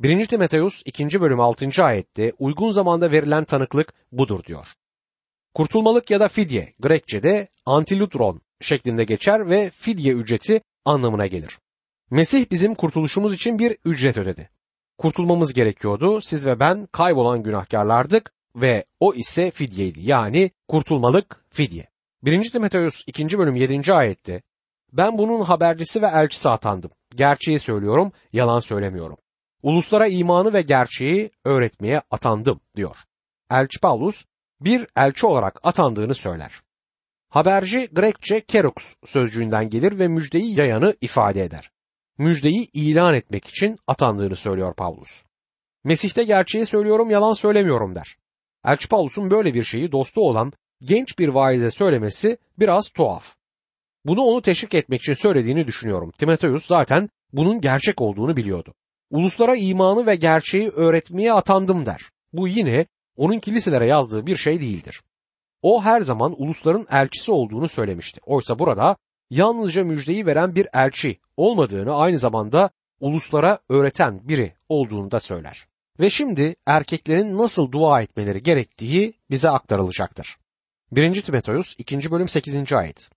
1. Timoteus 2. bölüm 6. ayette uygun zamanda verilen tanıklık budur diyor. Kurtulmalık ya da fidye Grekçe'de antilutron şeklinde geçer ve fidye ücreti anlamına gelir. Mesih bizim kurtuluşumuz için bir ücret ödedi. Kurtulmamız gerekiyordu. Siz ve ben kaybolan günahkarlardık ve o ise fidyeydi. Yani kurtulmalık fidye. 1. Timoteus 2. bölüm 7. ayette ben bunun habercisi ve elçisi atandım. Gerçeği söylüyorum, yalan söylemiyorum. Uluslara imanı ve gerçeği öğretmeye atandım diyor. Elçi Paulus bir elçi olarak atandığını söyler. Haberci Grekçe kerux sözcüğünden gelir ve müjdeyi yayanı ifade eder. Müjdeyi ilan etmek için atandığını söylüyor Paulus. Mesih'te gerçeği söylüyorum, yalan söylemiyorum der. Elçi Paulus'un böyle bir şeyi dostu olan genç bir vaize söylemesi biraz tuhaf. Bunu onu teşvik etmek için söylediğini düşünüyorum. Timoteus zaten bunun gerçek olduğunu biliyordu. Uluslara imanı ve gerçeği öğretmeye atandım der. Bu yine onun kiliselere yazdığı bir şey değildir. O her zaman ulusların elçisi olduğunu söylemişti. Oysa burada yalnızca müjdeyi veren bir elçi olmadığını aynı zamanda uluslara öğreten biri olduğunu da söyler. Ve şimdi erkeklerin nasıl dua etmeleri gerektiği bize aktarılacaktır. 1. Timoteus 2. bölüm 8. ayet.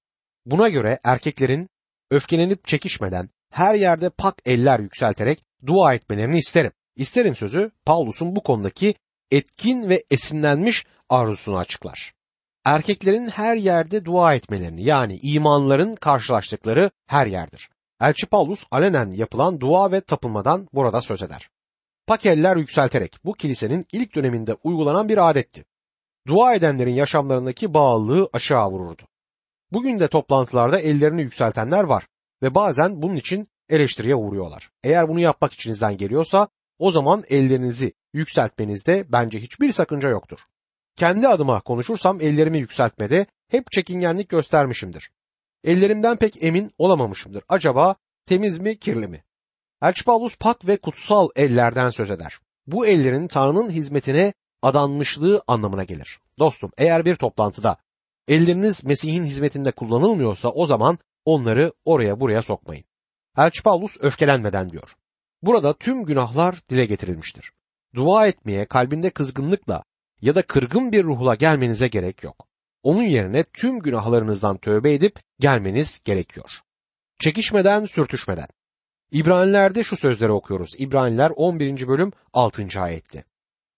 Buna göre erkeklerin öfkelenip çekişmeden her yerde pak eller yükselterek dua etmelerini isterim. İsterim sözü Paulus'un bu konudaki etkin ve esinlenmiş arzusunu açıklar. Erkeklerin her yerde dua etmelerini yani imanların karşılaştıkları her yerdir. Elçi Paulus alenen yapılan dua ve tapınmadan burada söz eder. Pak eller yükselterek bu kilisenin ilk döneminde uygulanan bir adetti. Dua edenlerin yaşamlarındaki bağlılığı aşağı vururdu. Bugün de toplantılarda ellerini yükseltenler var ve bazen bunun için eleştiriye uğruyorlar. Eğer bunu yapmak içinizden geliyorsa o zaman ellerinizi yükseltmenizde bence hiçbir sakınca yoktur. Kendi adıma konuşursam ellerimi yükseltmede hep çekingenlik göstermişimdir. Ellerimden pek emin olamamışımdır. Acaba temiz mi kirli mi? Elçi Paulus pak ve kutsal ellerden söz eder. Bu ellerin Tanrı'nın hizmetine adanmışlığı anlamına gelir. Dostum eğer bir toplantıda elleriniz Mesih'in hizmetinde kullanılmıyorsa o zaman onları oraya buraya sokmayın. Elçi Paulus öfkelenmeden diyor. Burada tüm günahlar dile getirilmiştir. Dua etmeye kalbinde kızgınlıkla ya da kırgın bir ruhla gelmenize gerek yok. Onun yerine tüm günahlarınızdan tövbe edip gelmeniz gerekiyor. Çekişmeden, sürtüşmeden. İbranilerde şu sözleri okuyoruz. İbraniler 11. bölüm 6. ayette.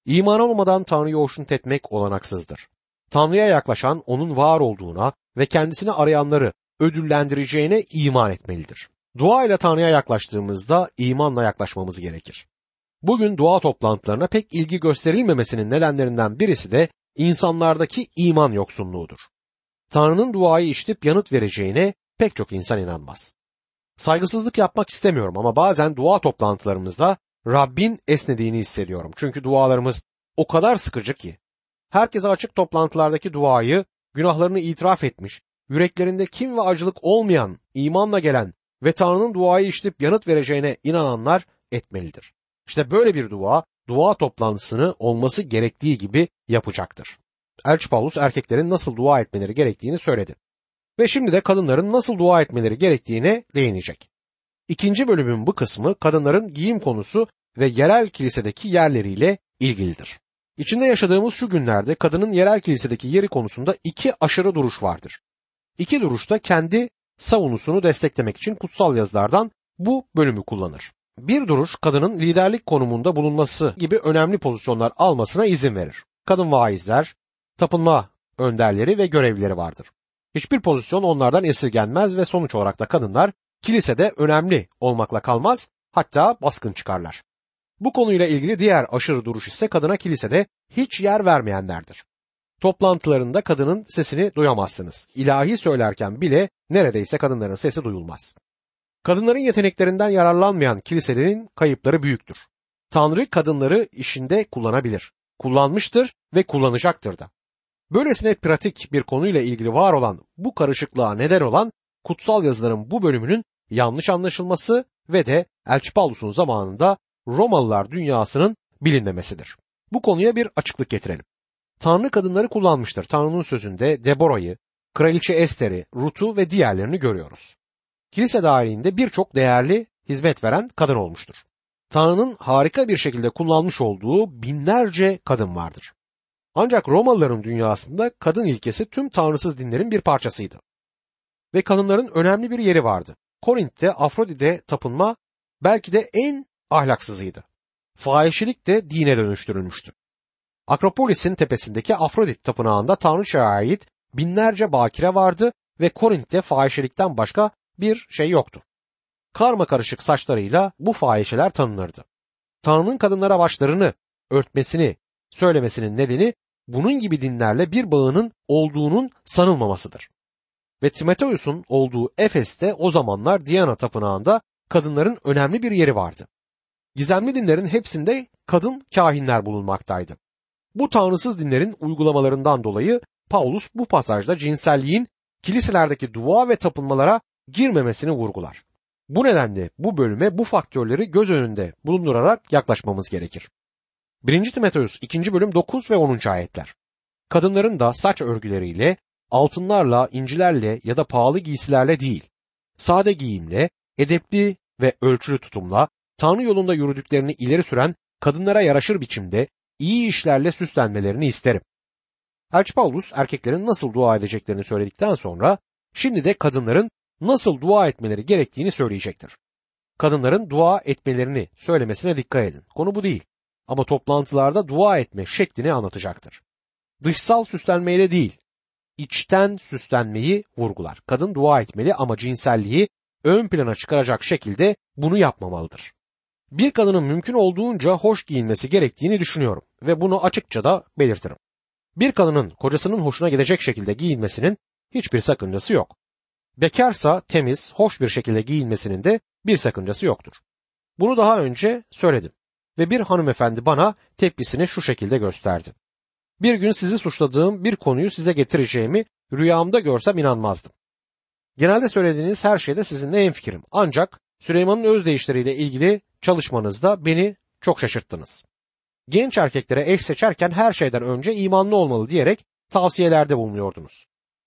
İman olmadan Tanrı'yı hoşnut etmek olanaksızdır. Tanrı'ya yaklaşan onun var olduğuna ve kendisini arayanları ödüllendireceğine iman etmelidir. Dua ile Tanrı'ya yaklaştığımızda imanla yaklaşmamız gerekir. Bugün dua toplantılarına pek ilgi gösterilmemesinin nedenlerinden birisi de insanlardaki iman yoksunluğudur. Tanrı'nın duayı işitip yanıt vereceğine pek çok insan inanmaz. Saygısızlık yapmak istemiyorum ama bazen dua toplantılarımızda Rabbin esnediğini hissediyorum. Çünkü dualarımız o kadar sıkıcı ki. Herkese açık toplantılardaki duayı günahlarını itiraf etmiş, yüreklerinde kim ve acılık olmayan, imanla gelen ve Tanrı'nın duayı işitip yanıt vereceğine inananlar etmelidir. İşte böyle bir dua, dua toplantısını olması gerektiği gibi yapacaktır. Elçi Paulus erkeklerin nasıl dua etmeleri gerektiğini söyledi. Ve şimdi de kadınların nasıl dua etmeleri gerektiğine değinecek. İkinci bölümün bu kısmı kadınların giyim konusu ve yerel kilisedeki yerleriyle ilgilidir. İçinde yaşadığımız şu günlerde kadının yerel kilisedeki yeri konusunda iki aşırı duruş vardır. İki duruş da kendi savunusunu desteklemek için kutsal yazılardan bu bölümü kullanır. Bir duruş kadının liderlik konumunda bulunması gibi önemli pozisyonlar almasına izin verir. Kadın vaizler, tapınma önderleri ve görevlileri vardır. Hiçbir pozisyon onlardan esirgenmez ve sonuç olarak da kadınlar kilisede önemli olmakla kalmaz hatta baskın çıkarlar. Bu konuyla ilgili diğer aşırı duruş ise kadına kilisede hiç yer vermeyenlerdir. Toplantılarında kadının sesini duyamazsınız. İlahi söylerken bile neredeyse kadınların sesi duyulmaz. Kadınların yeteneklerinden yararlanmayan kiliselerin kayıpları büyüktür. Tanrı kadınları işinde kullanabilir. Kullanmıştır ve kullanacaktır da. Böylesine pratik bir konuyla ilgili var olan bu karışıklığa neden olan kutsal yazıların bu bölümünün yanlış anlaşılması ve de Elçi Paulus'un zamanında Romalılar dünyasının bilinmemesidir. Bu konuya bir açıklık getirelim. Tanrı kadınları kullanmıştır. Tanrı'nın sözünde Deborah'yı, Kraliçe Ester'i, Rut'u ve diğerlerini görüyoruz. Kilise dahilinde birçok değerli hizmet veren kadın olmuştur. Tanrı'nın harika bir şekilde kullanmış olduğu binlerce kadın vardır. Ancak Romalıların dünyasında kadın ilkesi tüm tanrısız dinlerin bir parçasıydı. Ve kadınların önemli bir yeri vardı. Korint'te Afrodit'e tapınma belki de en ahlaksızıydı. Fahişelik de dine dönüştürülmüştü. Akropolis'in tepesindeki Afrodit tapınağında tanrıçaya ait binlerce bakire vardı ve Korint'te fahişelikten başka bir şey yoktu. Karma karışık saçlarıyla bu fahişeler tanınırdı. Tanrı'nın kadınlara başlarını örtmesini söylemesinin nedeni bunun gibi dinlerle bir bağının olduğunun sanılmamasıdır. Ve Timoteus'un olduğu Efes'te o zamanlar Diana tapınağında kadınların önemli bir yeri vardı. Gizemli dinlerin hepsinde kadın kahinler bulunmaktaydı. Bu tanrısız dinlerin uygulamalarından dolayı Paulus bu pasajda cinselliğin kiliselerdeki dua ve tapınmalara girmemesini vurgular. Bu nedenle bu bölüme bu faktörleri göz önünde bulundurarak yaklaşmamız gerekir. 1. Timoteus 2. bölüm 9 ve 10. ayetler. Kadınların da saç örgüleriyle, altınlarla, incilerle ya da pahalı giysilerle değil, sade giyimle, edepli ve ölçülü tutumla, Tanrı yolunda yürüdüklerini ileri süren kadınlara yaraşır biçimde iyi işlerle süslenmelerini isterim. Elçi Paulus erkeklerin nasıl dua edeceklerini söyledikten sonra şimdi de kadınların nasıl dua etmeleri gerektiğini söyleyecektir. Kadınların dua etmelerini söylemesine dikkat edin. Konu bu değil. Ama toplantılarda dua etme şeklini anlatacaktır. Dışsal süslenmeyle değil, içten süslenmeyi vurgular. Kadın dua etmeli ama cinselliği ön plana çıkaracak şekilde bunu yapmamalıdır. Bir kadının mümkün olduğunca hoş giyinmesi gerektiğini düşünüyorum ve bunu açıkça da belirtirim. Bir kadının kocasının hoşuna gidecek şekilde giyinmesinin hiçbir sakıncası yok. Bekarsa temiz, hoş bir şekilde giyinmesinin de bir sakıncası yoktur. Bunu daha önce söyledim ve bir hanımefendi bana tepkisini şu şekilde gösterdi. Bir gün sizi suçladığım bir konuyu size getireceğimi rüyamda görsem inanmazdım. Genelde söylediğiniz her şeyde sizinle en fikrim. Ancak Süleyman'ın özdeyişleriyle ilgili çalışmanızda beni çok şaşırttınız. Genç erkeklere eş seçerken her şeyden önce imanlı olmalı diyerek tavsiyelerde bulunuyordunuz.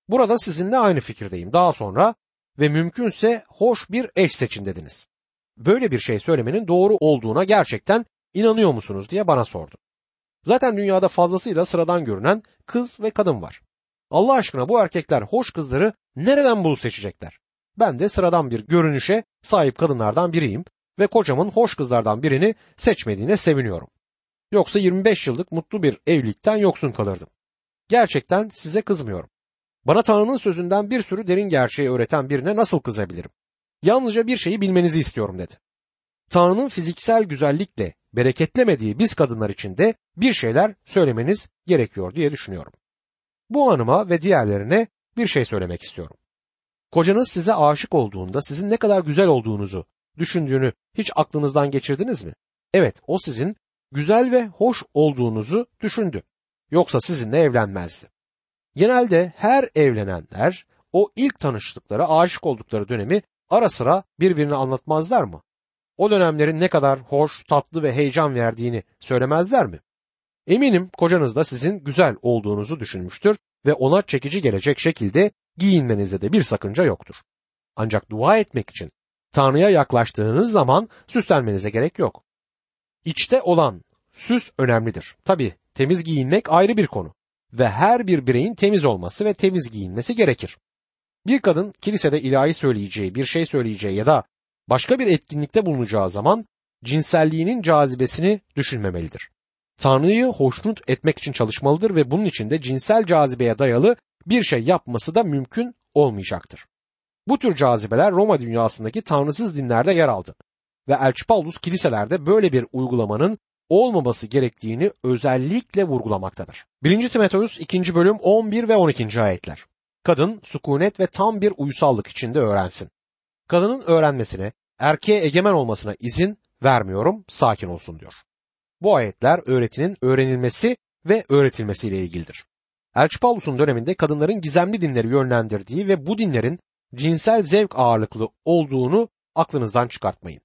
Burada sizinle aynı fikirdeyim. Daha sonra ve mümkünse hoş bir eş seçin dediniz. Böyle bir şey söylemenin doğru olduğuna gerçekten inanıyor musunuz diye bana sordu. Zaten dünyada fazlasıyla sıradan görünen kız ve kadın var. Allah aşkına bu erkekler hoş kızları nereden bulup seçecekler? Ben de sıradan bir görünüşe sahip kadınlardan biriyim ve kocamın hoş kızlardan birini seçmediğine seviniyorum. Yoksa 25 yıllık mutlu bir evlilikten yoksun kalırdım. Gerçekten size kızmıyorum. Bana Tanrı'nın sözünden bir sürü derin gerçeği öğreten birine nasıl kızabilirim? Yalnızca bir şeyi bilmenizi istiyorum dedi. Tanrı'nın fiziksel güzellikle bereketlemediği biz kadınlar için de bir şeyler söylemeniz gerekiyor diye düşünüyorum. Bu hanıma ve diğerlerine bir şey söylemek istiyorum. Kocanız size aşık olduğunda sizin ne kadar güzel olduğunuzu düşündüğünü hiç aklınızdan geçirdiniz mi? Evet, o sizin güzel ve hoş olduğunuzu düşündü. Yoksa sizinle evlenmezdi. Genelde her evlenenler o ilk tanıştıkları, aşık oldukları dönemi ara sıra birbirine anlatmazlar mı? O dönemlerin ne kadar hoş, tatlı ve heyecan verdiğini söylemezler mi? Eminim kocanız da sizin güzel olduğunuzu düşünmüştür ve ona çekici gelecek şekilde giyinmenizde de bir sakınca yoktur. Ancak dua etmek için Tanrı'ya yaklaştığınız zaman süslenmenize gerek yok. İçte olan süs önemlidir. Tabi temiz giyinmek ayrı bir konu ve her bir bireyin temiz olması ve temiz giyinmesi gerekir. Bir kadın kilisede ilahi söyleyeceği, bir şey söyleyeceği ya da başka bir etkinlikte bulunacağı zaman cinselliğinin cazibesini düşünmemelidir. Tanrı'yı hoşnut etmek için çalışmalıdır ve bunun için de cinsel cazibeye dayalı bir şey yapması da mümkün olmayacaktır. Bu tür cazibeler Roma dünyasındaki tanrısız dinlerde yer aldı ve Elçi Paulus kiliselerde böyle bir uygulamanın olmaması gerektiğini özellikle vurgulamaktadır. 1. Timoteus 2. bölüm 11 ve 12. ayetler. Kadın sükunet ve tam bir uysallık içinde öğrensin. Kadının öğrenmesine, erkeğe egemen olmasına izin vermiyorum, sakin olsun diyor. Bu ayetler öğretinin öğrenilmesi ve öğretilmesiyle ilgilidir. Elçi Paulus'un döneminde kadınların gizemli dinleri yönlendirdiği ve bu dinlerin cinsel zevk ağırlıklı olduğunu aklınızdan çıkartmayın.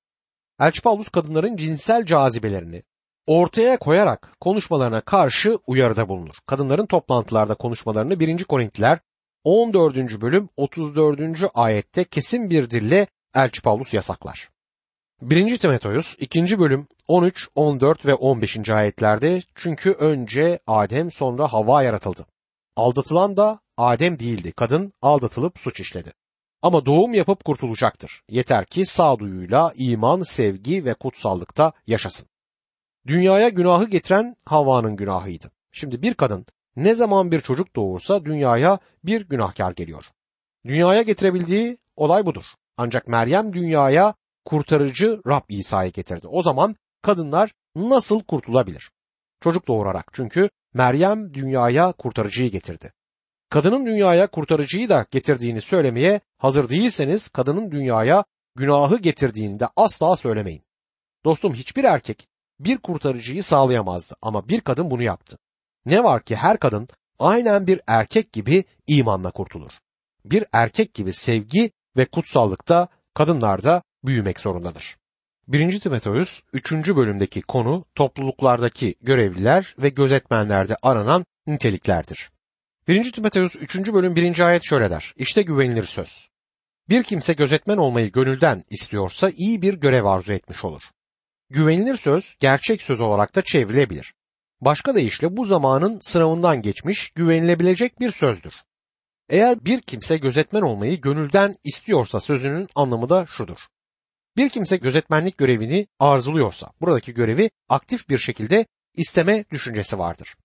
Elçi Paulus kadınların cinsel cazibelerini ortaya koyarak konuşmalarına karşı uyarıda bulunur. Kadınların toplantılarda konuşmalarını 1. Korintliler 14. bölüm 34. ayette kesin bir dille Elçi Paulus yasaklar. 1. Timoteus 2. bölüm 13, 14 ve 15. ayetlerde çünkü önce Adem sonra Havva yaratıldı. Aldatılan da Adem değildi. Kadın aldatılıp suç işledi. Ama doğum yapıp kurtulacaktır. Yeter ki sağduyuyla iman, sevgi ve kutsallıkta yaşasın. Dünyaya günahı getiren Havva'nın günahıydı. Şimdi bir kadın ne zaman bir çocuk doğursa dünyaya bir günahkar geliyor. Dünyaya getirebildiği olay budur. Ancak Meryem dünyaya kurtarıcı Rab İsa'yı getirdi. O zaman kadınlar nasıl kurtulabilir? Çocuk doğurarak çünkü Meryem dünyaya kurtarıcıyı getirdi. Kadının dünyaya kurtarıcıyı da getirdiğini söylemeye hazır değilseniz kadının dünyaya günahı getirdiğini de asla söylemeyin. Dostum hiçbir erkek bir kurtarıcıyı sağlayamazdı ama bir kadın bunu yaptı. Ne var ki her kadın aynen bir erkek gibi imanla kurtulur. Bir erkek gibi sevgi ve kutsallıkta kadınlarda büyümek zorundadır. 1. Timoteus 3. bölümdeki konu topluluklardaki görevliler ve gözetmenlerde aranan niteliklerdir. 1. Timoteus 3. bölüm 1. ayet şöyle der. İşte güvenilir söz. Bir kimse gözetmen olmayı gönülden istiyorsa iyi bir görev arzu etmiş olur. Güvenilir söz gerçek söz olarak da çevrilebilir. Başka deyişle bu zamanın sınavından geçmiş güvenilebilecek bir sözdür. Eğer bir kimse gözetmen olmayı gönülden istiyorsa sözünün anlamı da şudur. Bir kimse gözetmenlik görevini arzuluyorsa buradaki görevi aktif bir şekilde isteme düşüncesi vardır.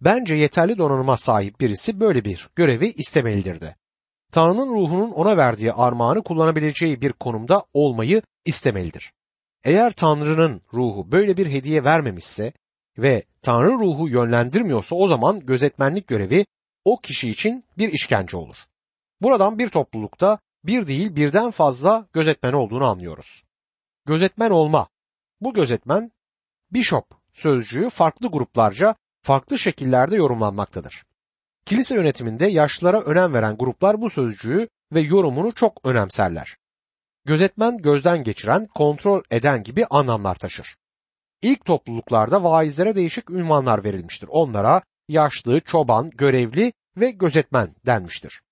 Bence yeterli donanıma sahip birisi böyle bir görevi istemelidir de. Tanrı'nın ruhunun ona verdiği armağanı kullanabileceği bir konumda olmayı istemelidir. Eğer Tanrı'nın ruhu böyle bir hediye vermemişse ve Tanrı ruhu yönlendirmiyorsa o zaman gözetmenlik görevi o kişi için bir işkence olur. Buradan bir toplulukta bir değil birden fazla gözetmen olduğunu anlıyoruz. Gözetmen olma. Bu gözetmen bishop sözcüğü farklı gruplarca farklı şekillerde yorumlanmaktadır. Kilise yönetiminde yaşlılara önem veren gruplar bu sözcüğü ve yorumunu çok önemserler. Gözetmen gözden geçiren, kontrol eden gibi anlamlar taşır. İlk topluluklarda vaizlere değişik ünvanlar verilmiştir. Onlara yaşlı, çoban, görevli ve gözetmen denmiştir.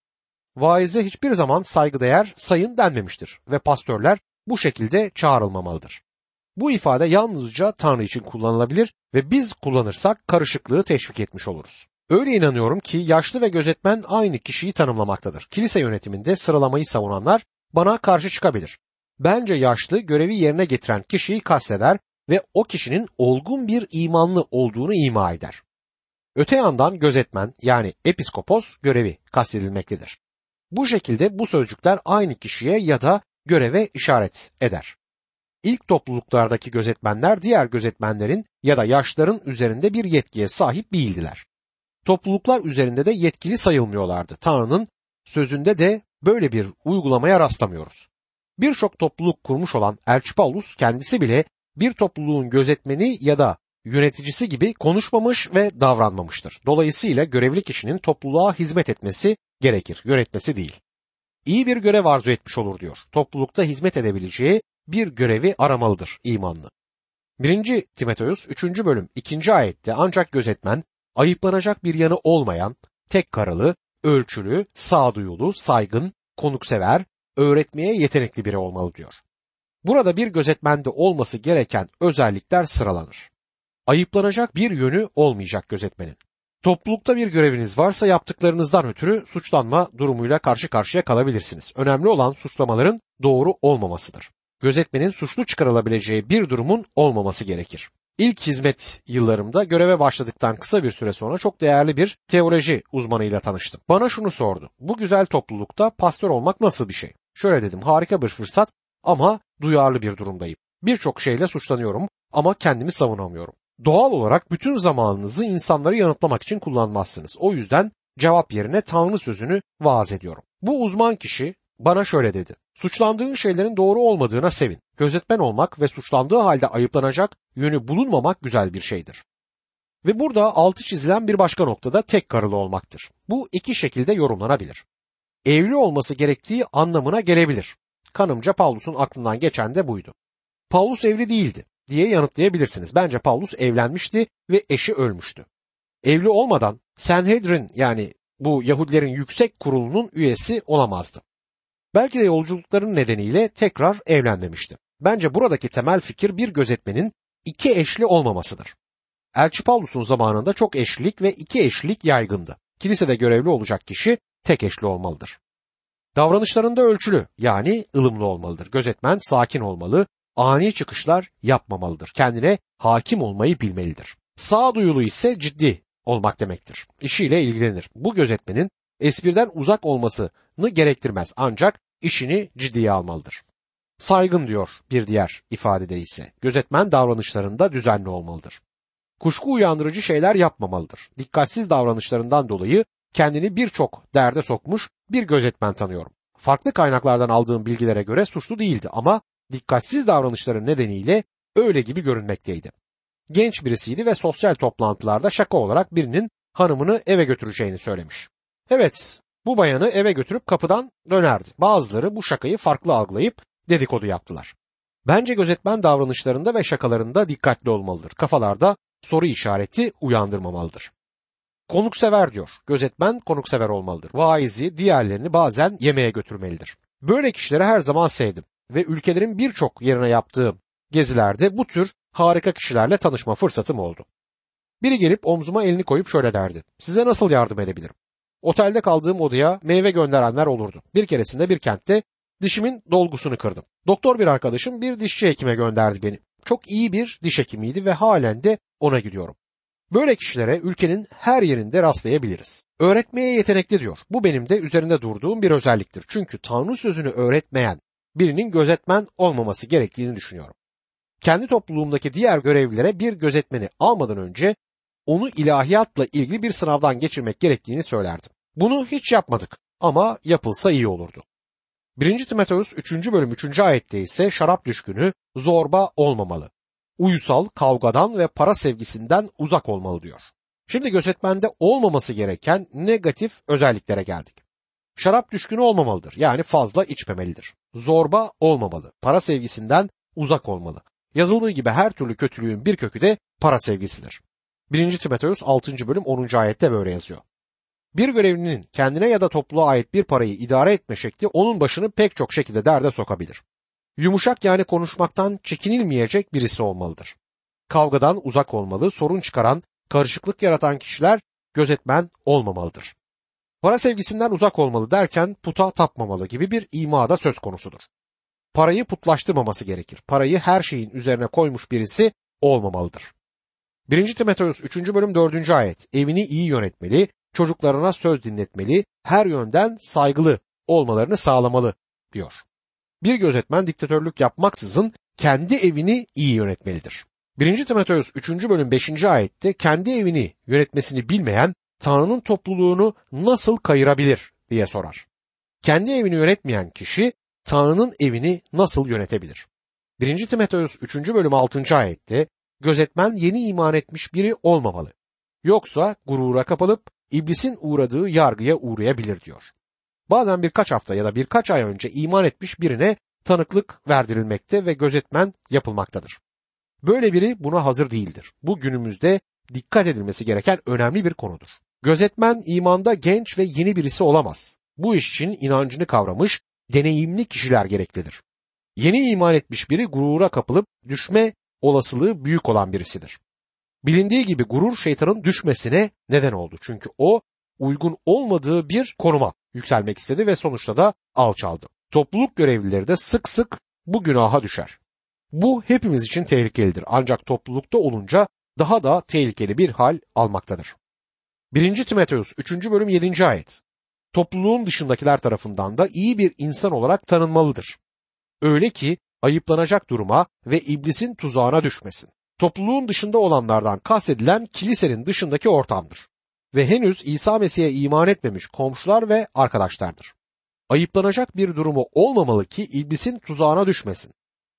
Vaize hiçbir zaman saygıdeğer sayın denmemiştir ve pastörler bu şekilde çağrılmamalıdır. Bu ifade yalnızca Tanrı için kullanılabilir ve biz kullanırsak karışıklığı teşvik etmiş oluruz. Öyle inanıyorum ki yaşlı ve gözetmen aynı kişiyi tanımlamaktadır. Kilise yönetiminde sıralamayı savunanlar bana karşı çıkabilir. Bence yaşlı görevi yerine getiren kişiyi kasteder ve o kişinin olgun bir imanlı olduğunu ima eder. Öte yandan gözetmen yani episkopos görevi kastedilmektedir. Bu şekilde bu sözcükler aynı kişiye ya da göreve işaret eder. İlk topluluklardaki gözetmenler diğer gözetmenlerin ya da yaşların üzerinde bir yetkiye sahip değildiler. Topluluklar üzerinde de yetkili sayılmıyorlardı. Tanrı'nın sözünde de böyle bir uygulamaya rastlamıyoruz. Birçok topluluk kurmuş olan Elçi Paulus kendisi bile bir topluluğun gözetmeni ya da yöneticisi gibi konuşmamış ve davranmamıştır. Dolayısıyla görevli kişinin topluluğa hizmet etmesi gerekir, yönetmesi değil. İyi bir görev arzu etmiş olur diyor. Toplulukta hizmet edebileceği bir görevi aramalıdır imanlı. 1. Timoteus 3. bölüm 2. ayette ancak gözetmen ayıplanacak bir yanı olmayan, tek karalı, ölçülü, sağduyulu, saygın, konuksever, öğretmeye yetenekli biri olmalı diyor. Burada bir gözetmende olması gereken özellikler sıralanır. Ayıplanacak bir yönü olmayacak gözetmenin. Toplulukta bir göreviniz varsa yaptıklarınızdan ötürü suçlanma durumuyla karşı karşıya kalabilirsiniz. Önemli olan suçlamaların doğru olmamasıdır. Gözetmenin suçlu çıkarılabileceği bir durumun olmaması gerekir. İlk hizmet yıllarımda göreve başladıktan kısa bir süre sonra çok değerli bir teoloji uzmanıyla tanıştım. Bana şunu sordu. Bu güzel toplulukta pastör olmak nasıl bir şey? Şöyle dedim harika bir fırsat ama duyarlı bir durumdayım. Birçok şeyle suçlanıyorum ama kendimi savunamıyorum. Doğal olarak bütün zamanınızı insanları yanıtlamak için kullanmazsınız. O yüzden cevap yerine Tanrı sözünü vaaz ediyorum. Bu uzman kişi bana şöyle dedi. Suçlandığın şeylerin doğru olmadığına sevin. Gözetmen olmak ve suçlandığı halde ayıplanacak yönü bulunmamak güzel bir şeydir. Ve burada altı çizilen bir başka noktada tek karılı olmaktır. Bu iki şekilde yorumlanabilir. Evli olması gerektiği anlamına gelebilir. Kanımca Paulus'un aklından geçen de buydu. Paulus evli değildi diye yanıtlayabilirsiniz. Bence Paulus evlenmişti ve eşi ölmüştü. Evli olmadan Sanhedrin yani bu Yahudilerin yüksek kurulunun üyesi olamazdı. Belki de yolculukların nedeniyle tekrar evlenmemişti. Bence buradaki temel fikir bir gözetmenin iki eşli olmamasıdır. Elçi Paulus'un zamanında çok eşlilik ve iki eşlilik yaygındı. Kilisede görevli olacak kişi tek eşli olmalıdır. Davranışlarında ölçülü yani ılımlı olmalıdır. Gözetmen sakin olmalı, ani çıkışlar yapmamalıdır. Kendine hakim olmayı bilmelidir. Sağduyulu ise ciddi olmak demektir. İşiyle ilgilenir. Bu gözetmenin espriden uzak olmasını gerektirmez ancak işini ciddiye almalıdır. Saygın diyor bir diğer ifadede ise. Gözetmen davranışlarında düzenli olmalıdır. Kuşku uyandırıcı şeyler yapmamalıdır. Dikkatsiz davranışlarından dolayı kendini birçok derde sokmuş bir gözetmen tanıyorum. Farklı kaynaklardan aldığım bilgilere göre suçlu değildi ama dikkatsiz davranışları nedeniyle öyle gibi görünmekteydi. Genç birisiydi ve sosyal toplantılarda şaka olarak birinin hanımını eve götüreceğini söylemiş. Evet, bu bayanı eve götürüp kapıdan dönerdi. Bazıları bu şakayı farklı algılayıp dedikodu yaptılar. Bence gözetmen davranışlarında ve şakalarında dikkatli olmalıdır. Kafalarda soru işareti uyandırmamalıdır. Konuksever diyor. Gözetmen konuksever olmalıdır. Vaizi diğerlerini bazen yemeğe götürmelidir. Böyle kişileri her zaman sevdim ve ülkelerin birçok yerine yaptığım gezilerde bu tür harika kişilerle tanışma fırsatım oldu. Biri gelip omzuma elini koyup şöyle derdi. Size nasıl yardım edebilirim? Otelde kaldığım odaya meyve gönderenler olurdu. Bir keresinde bir kentte dişimin dolgusunu kırdım. Doktor bir arkadaşım bir dişçi hekime gönderdi beni. Çok iyi bir diş hekimiydi ve halen de ona gidiyorum. Böyle kişilere ülkenin her yerinde rastlayabiliriz. Öğretmeye yetenekli diyor. Bu benim de üzerinde durduğum bir özelliktir. Çünkü Tanrı sözünü öğretmeyen birinin gözetmen olmaması gerektiğini düşünüyorum. Kendi topluluğumdaki diğer görevlilere bir gözetmeni almadan önce onu ilahiyatla ilgili bir sınavdan geçirmek gerektiğini söylerdim. Bunu hiç yapmadık ama yapılsa iyi olurdu. 1. Timoteus 3. bölüm 3. ayette ise şarap düşkünü zorba olmamalı. Uyusal, kavgadan ve para sevgisinden uzak olmalı diyor. Şimdi gözetmende olmaması gereken negatif özelliklere geldik. Şarap düşkünü olmamalıdır. Yani fazla içmemelidir. Zorba olmamalı. Para sevgisinden uzak olmalı. Yazıldığı gibi her türlü kötülüğün bir kökü de para sevgisidir. 1. Timoteus 6. bölüm 10. ayette böyle yazıyor. Bir görevlinin kendine ya da topluluğa ait bir parayı idare etme şekli onun başını pek çok şekilde derde sokabilir. Yumuşak yani konuşmaktan çekinilmeyecek birisi olmalıdır. Kavgadan uzak olmalı, sorun çıkaran, karışıklık yaratan kişiler gözetmen olmamalıdır. Para sevgisinden uzak olmalı derken puta tapmamalı gibi bir imada söz konusudur. Parayı putlaştırmaması gerekir. Parayı her şeyin üzerine koymuş birisi olmamalıdır. 1. Timoteus 3. bölüm 4. ayet evini iyi yönetmeli, çocuklarına söz dinletmeli, her yönden saygılı olmalarını sağlamalı diyor. Bir gözetmen diktatörlük yapmaksızın kendi evini iyi yönetmelidir. 1. Timoteus 3. bölüm 5. ayette kendi evini yönetmesini bilmeyen Tanrı'nın topluluğunu nasıl kayırabilir diye sorar. Kendi evini yönetmeyen kişi Tanrı'nın evini nasıl yönetebilir? 1. Timoteus 3. bölüm 6. ayette gözetmen yeni iman etmiş biri olmamalı. Yoksa gurura kapılıp iblisin uğradığı yargıya uğrayabilir diyor. Bazen birkaç hafta ya da birkaç ay önce iman etmiş birine tanıklık verdirilmekte ve gözetmen yapılmaktadır. Böyle biri buna hazır değildir. Bu günümüzde dikkat edilmesi gereken önemli bir konudur. Gözetmen imanda genç ve yeni birisi olamaz. Bu iş için inancını kavramış, deneyimli kişiler gereklidir. Yeni iman etmiş biri gurura kapılıp düşme olasılığı büyük olan birisidir. Bilindiği gibi gurur şeytanın düşmesine neden oldu. Çünkü o uygun olmadığı bir konuma yükselmek istedi ve sonuçta da alçaldı. Topluluk görevlileri de sık sık bu günaha düşer. Bu hepimiz için tehlikelidir ancak toplulukta olunca daha da tehlikeli bir hal almaktadır. 1. Timoteus 3. bölüm 7. ayet Topluluğun dışındakiler tarafından da iyi bir insan olarak tanınmalıdır. Öyle ki ayıplanacak duruma ve iblisin tuzağına düşmesin. Topluluğun dışında olanlardan kastedilen kilisenin dışındaki ortamdır ve henüz İsa Mesih'e iman etmemiş komşular ve arkadaşlardır. Ayıplanacak bir durumu olmamalı ki iblisin tuzağına düşmesin.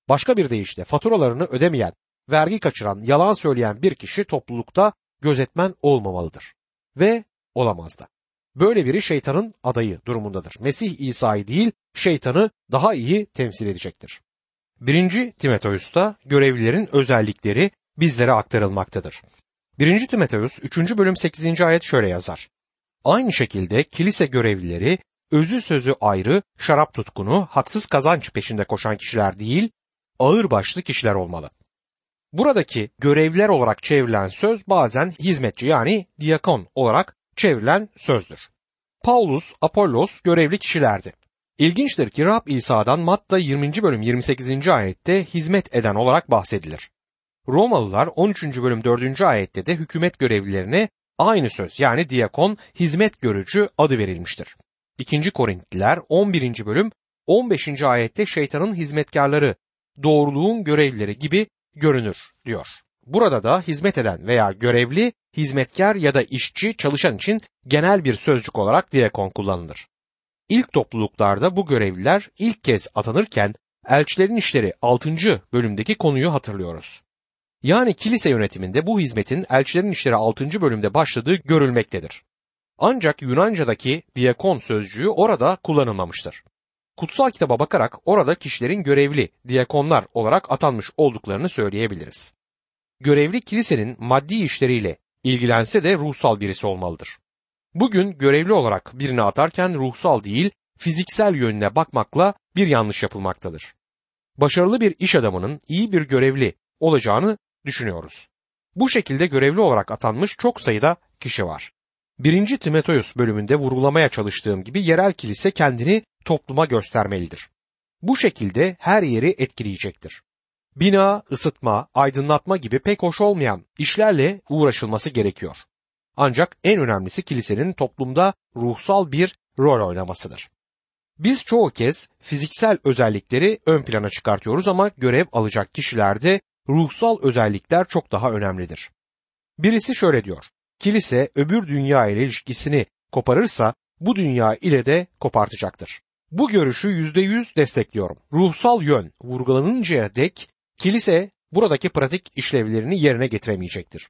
Başka bir deyişle faturalarını ödemeyen, vergi kaçıran, yalan söyleyen bir kişi toplulukta gözetmen olmamalıdır. Ve olamaz da. Böyle biri şeytanın adayı durumundadır. Mesih İsa'yı değil, şeytanı daha iyi temsil edecektir. 1. Timoteus'ta görevlilerin özellikleri bizlere aktarılmaktadır. 1. Timoteus 3. bölüm 8. ayet şöyle yazar. Aynı şekilde kilise görevlileri özü sözü ayrı, şarap tutkunu, haksız kazanç peşinde koşan kişiler değil, ağır başlı kişiler olmalı. Buradaki görevler olarak çevrilen söz bazen hizmetçi yani diyakon olarak çevrilen sözdür. Paulus, Apollos görevli kişilerdi. İlginçtir ki Rab İsa'dan Matta 20. bölüm 28. ayette hizmet eden olarak bahsedilir. Romalılar 13. bölüm 4. ayette de hükümet görevlilerine aynı söz yani diyakon hizmet görücü adı verilmiştir. 2. Korintliler 11. bölüm 15. ayette şeytanın hizmetkarları, doğruluğun görevlileri gibi görünür diyor. Burada da hizmet eden veya görevli, hizmetkar ya da işçi çalışan için genel bir sözcük olarak diyakon kullanılır. İlk topluluklarda bu görevliler ilk kez atanırken elçilerin işleri 6. bölümdeki konuyu hatırlıyoruz. Yani kilise yönetiminde bu hizmetin elçilerin işleri 6. bölümde başladığı görülmektedir. Ancak Yunanca'daki diyakon sözcüğü orada kullanılmamıştır. Kutsal kitaba bakarak orada kişilerin görevli diyakonlar olarak atanmış olduklarını söyleyebiliriz. Görevli kilisenin maddi işleriyle ilgilense de ruhsal birisi olmalıdır. Bugün görevli olarak birini atarken ruhsal değil, fiziksel yönüne bakmakla bir yanlış yapılmaktadır. Başarılı bir iş adamının iyi bir görevli olacağını düşünüyoruz. Bu şekilde görevli olarak atanmış çok sayıda kişi var. 1. Timoteus bölümünde vurgulamaya çalıştığım gibi yerel kilise kendini topluma göstermelidir. Bu şekilde her yeri etkileyecektir. Bina, ısıtma, aydınlatma gibi pek hoş olmayan işlerle uğraşılması gerekiyor. Ancak en önemlisi kilisenin toplumda ruhsal bir rol oynamasıdır. Biz çoğu kez fiziksel özellikleri ön plana çıkartıyoruz ama görev alacak kişilerde ruhsal özellikler çok daha önemlidir. Birisi şöyle diyor. Kilise öbür dünya ile ilişkisini koparırsa bu dünya ile de kopartacaktır. Bu görüşü yüzde yüz destekliyorum. Ruhsal yön vurgulanıncaya dek kilise buradaki pratik işlevlerini yerine getiremeyecektir.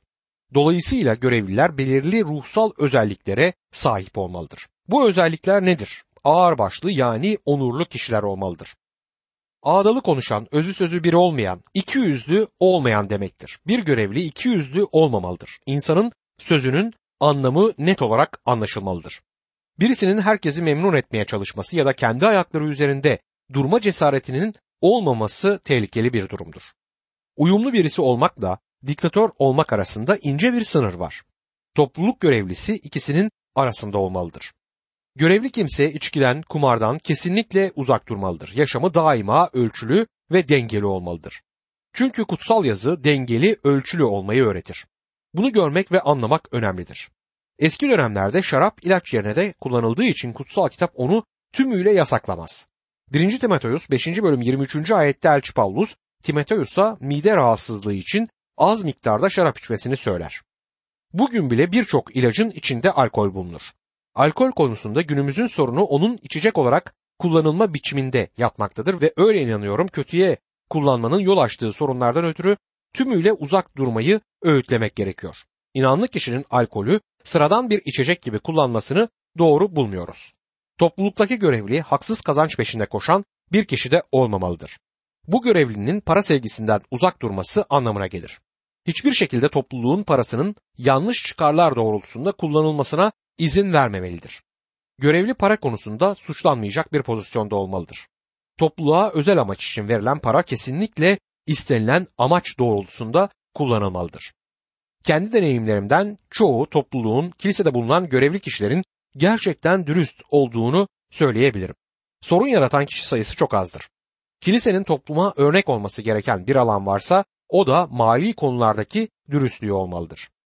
Dolayısıyla görevliler belirli ruhsal özelliklere sahip olmalıdır. Bu özellikler nedir? Ağırbaşlı yani onurlu kişiler olmalıdır. Ağdalı konuşan, özü sözü bir olmayan, iki yüzlü olmayan demektir. Bir görevli iki yüzlü olmamalıdır. İnsanın sözünün anlamı net olarak anlaşılmalıdır. Birisinin herkesi memnun etmeye çalışması ya da kendi ayakları üzerinde durma cesaretinin olmaması tehlikeli bir durumdur. Uyumlu birisi olmakla diktatör olmak arasında ince bir sınır var. Topluluk görevlisi ikisinin arasında olmalıdır. Görevli kimse içkiden, kumardan kesinlikle uzak durmalıdır. Yaşamı daima ölçülü ve dengeli olmalıdır. Çünkü kutsal yazı dengeli, ölçülü olmayı öğretir. Bunu görmek ve anlamak önemlidir. Eski dönemlerde şarap ilaç yerine de kullanıldığı için kutsal kitap onu tümüyle yasaklamaz. 1. Timoteus 5. bölüm 23. ayette Elçi Paulus Timoteus'a mide rahatsızlığı için az miktarda şarap içmesini söyler. Bugün bile birçok ilacın içinde alkol bulunur. Alkol konusunda günümüzün sorunu onun içecek olarak kullanılma biçiminde yatmaktadır ve öyle inanıyorum kötüye kullanmanın yol açtığı sorunlardan ötürü tümüyle uzak durmayı öğütlemek gerekiyor. İnanlı kişinin alkolü sıradan bir içecek gibi kullanmasını doğru bulmuyoruz. Topluluktaki görevli haksız kazanç peşinde koşan bir kişi de olmamalıdır. Bu görevlinin para sevgisinden uzak durması anlamına gelir. Hiçbir şekilde topluluğun parasının yanlış çıkarlar doğrultusunda kullanılmasına izin vermemelidir. Görevli para konusunda suçlanmayacak bir pozisyonda olmalıdır. Topluluğa özel amaç için verilen para kesinlikle istenilen amaç doğrultusunda kullanılmalıdır. Kendi deneyimlerimden çoğu topluluğun kilisede bulunan görevli kişilerin gerçekten dürüst olduğunu söyleyebilirim. Sorun yaratan kişi sayısı çok azdır. Kilisenin topluma örnek olması gereken bir alan varsa o da mali konulardaki dürüstlüğü olmalıdır.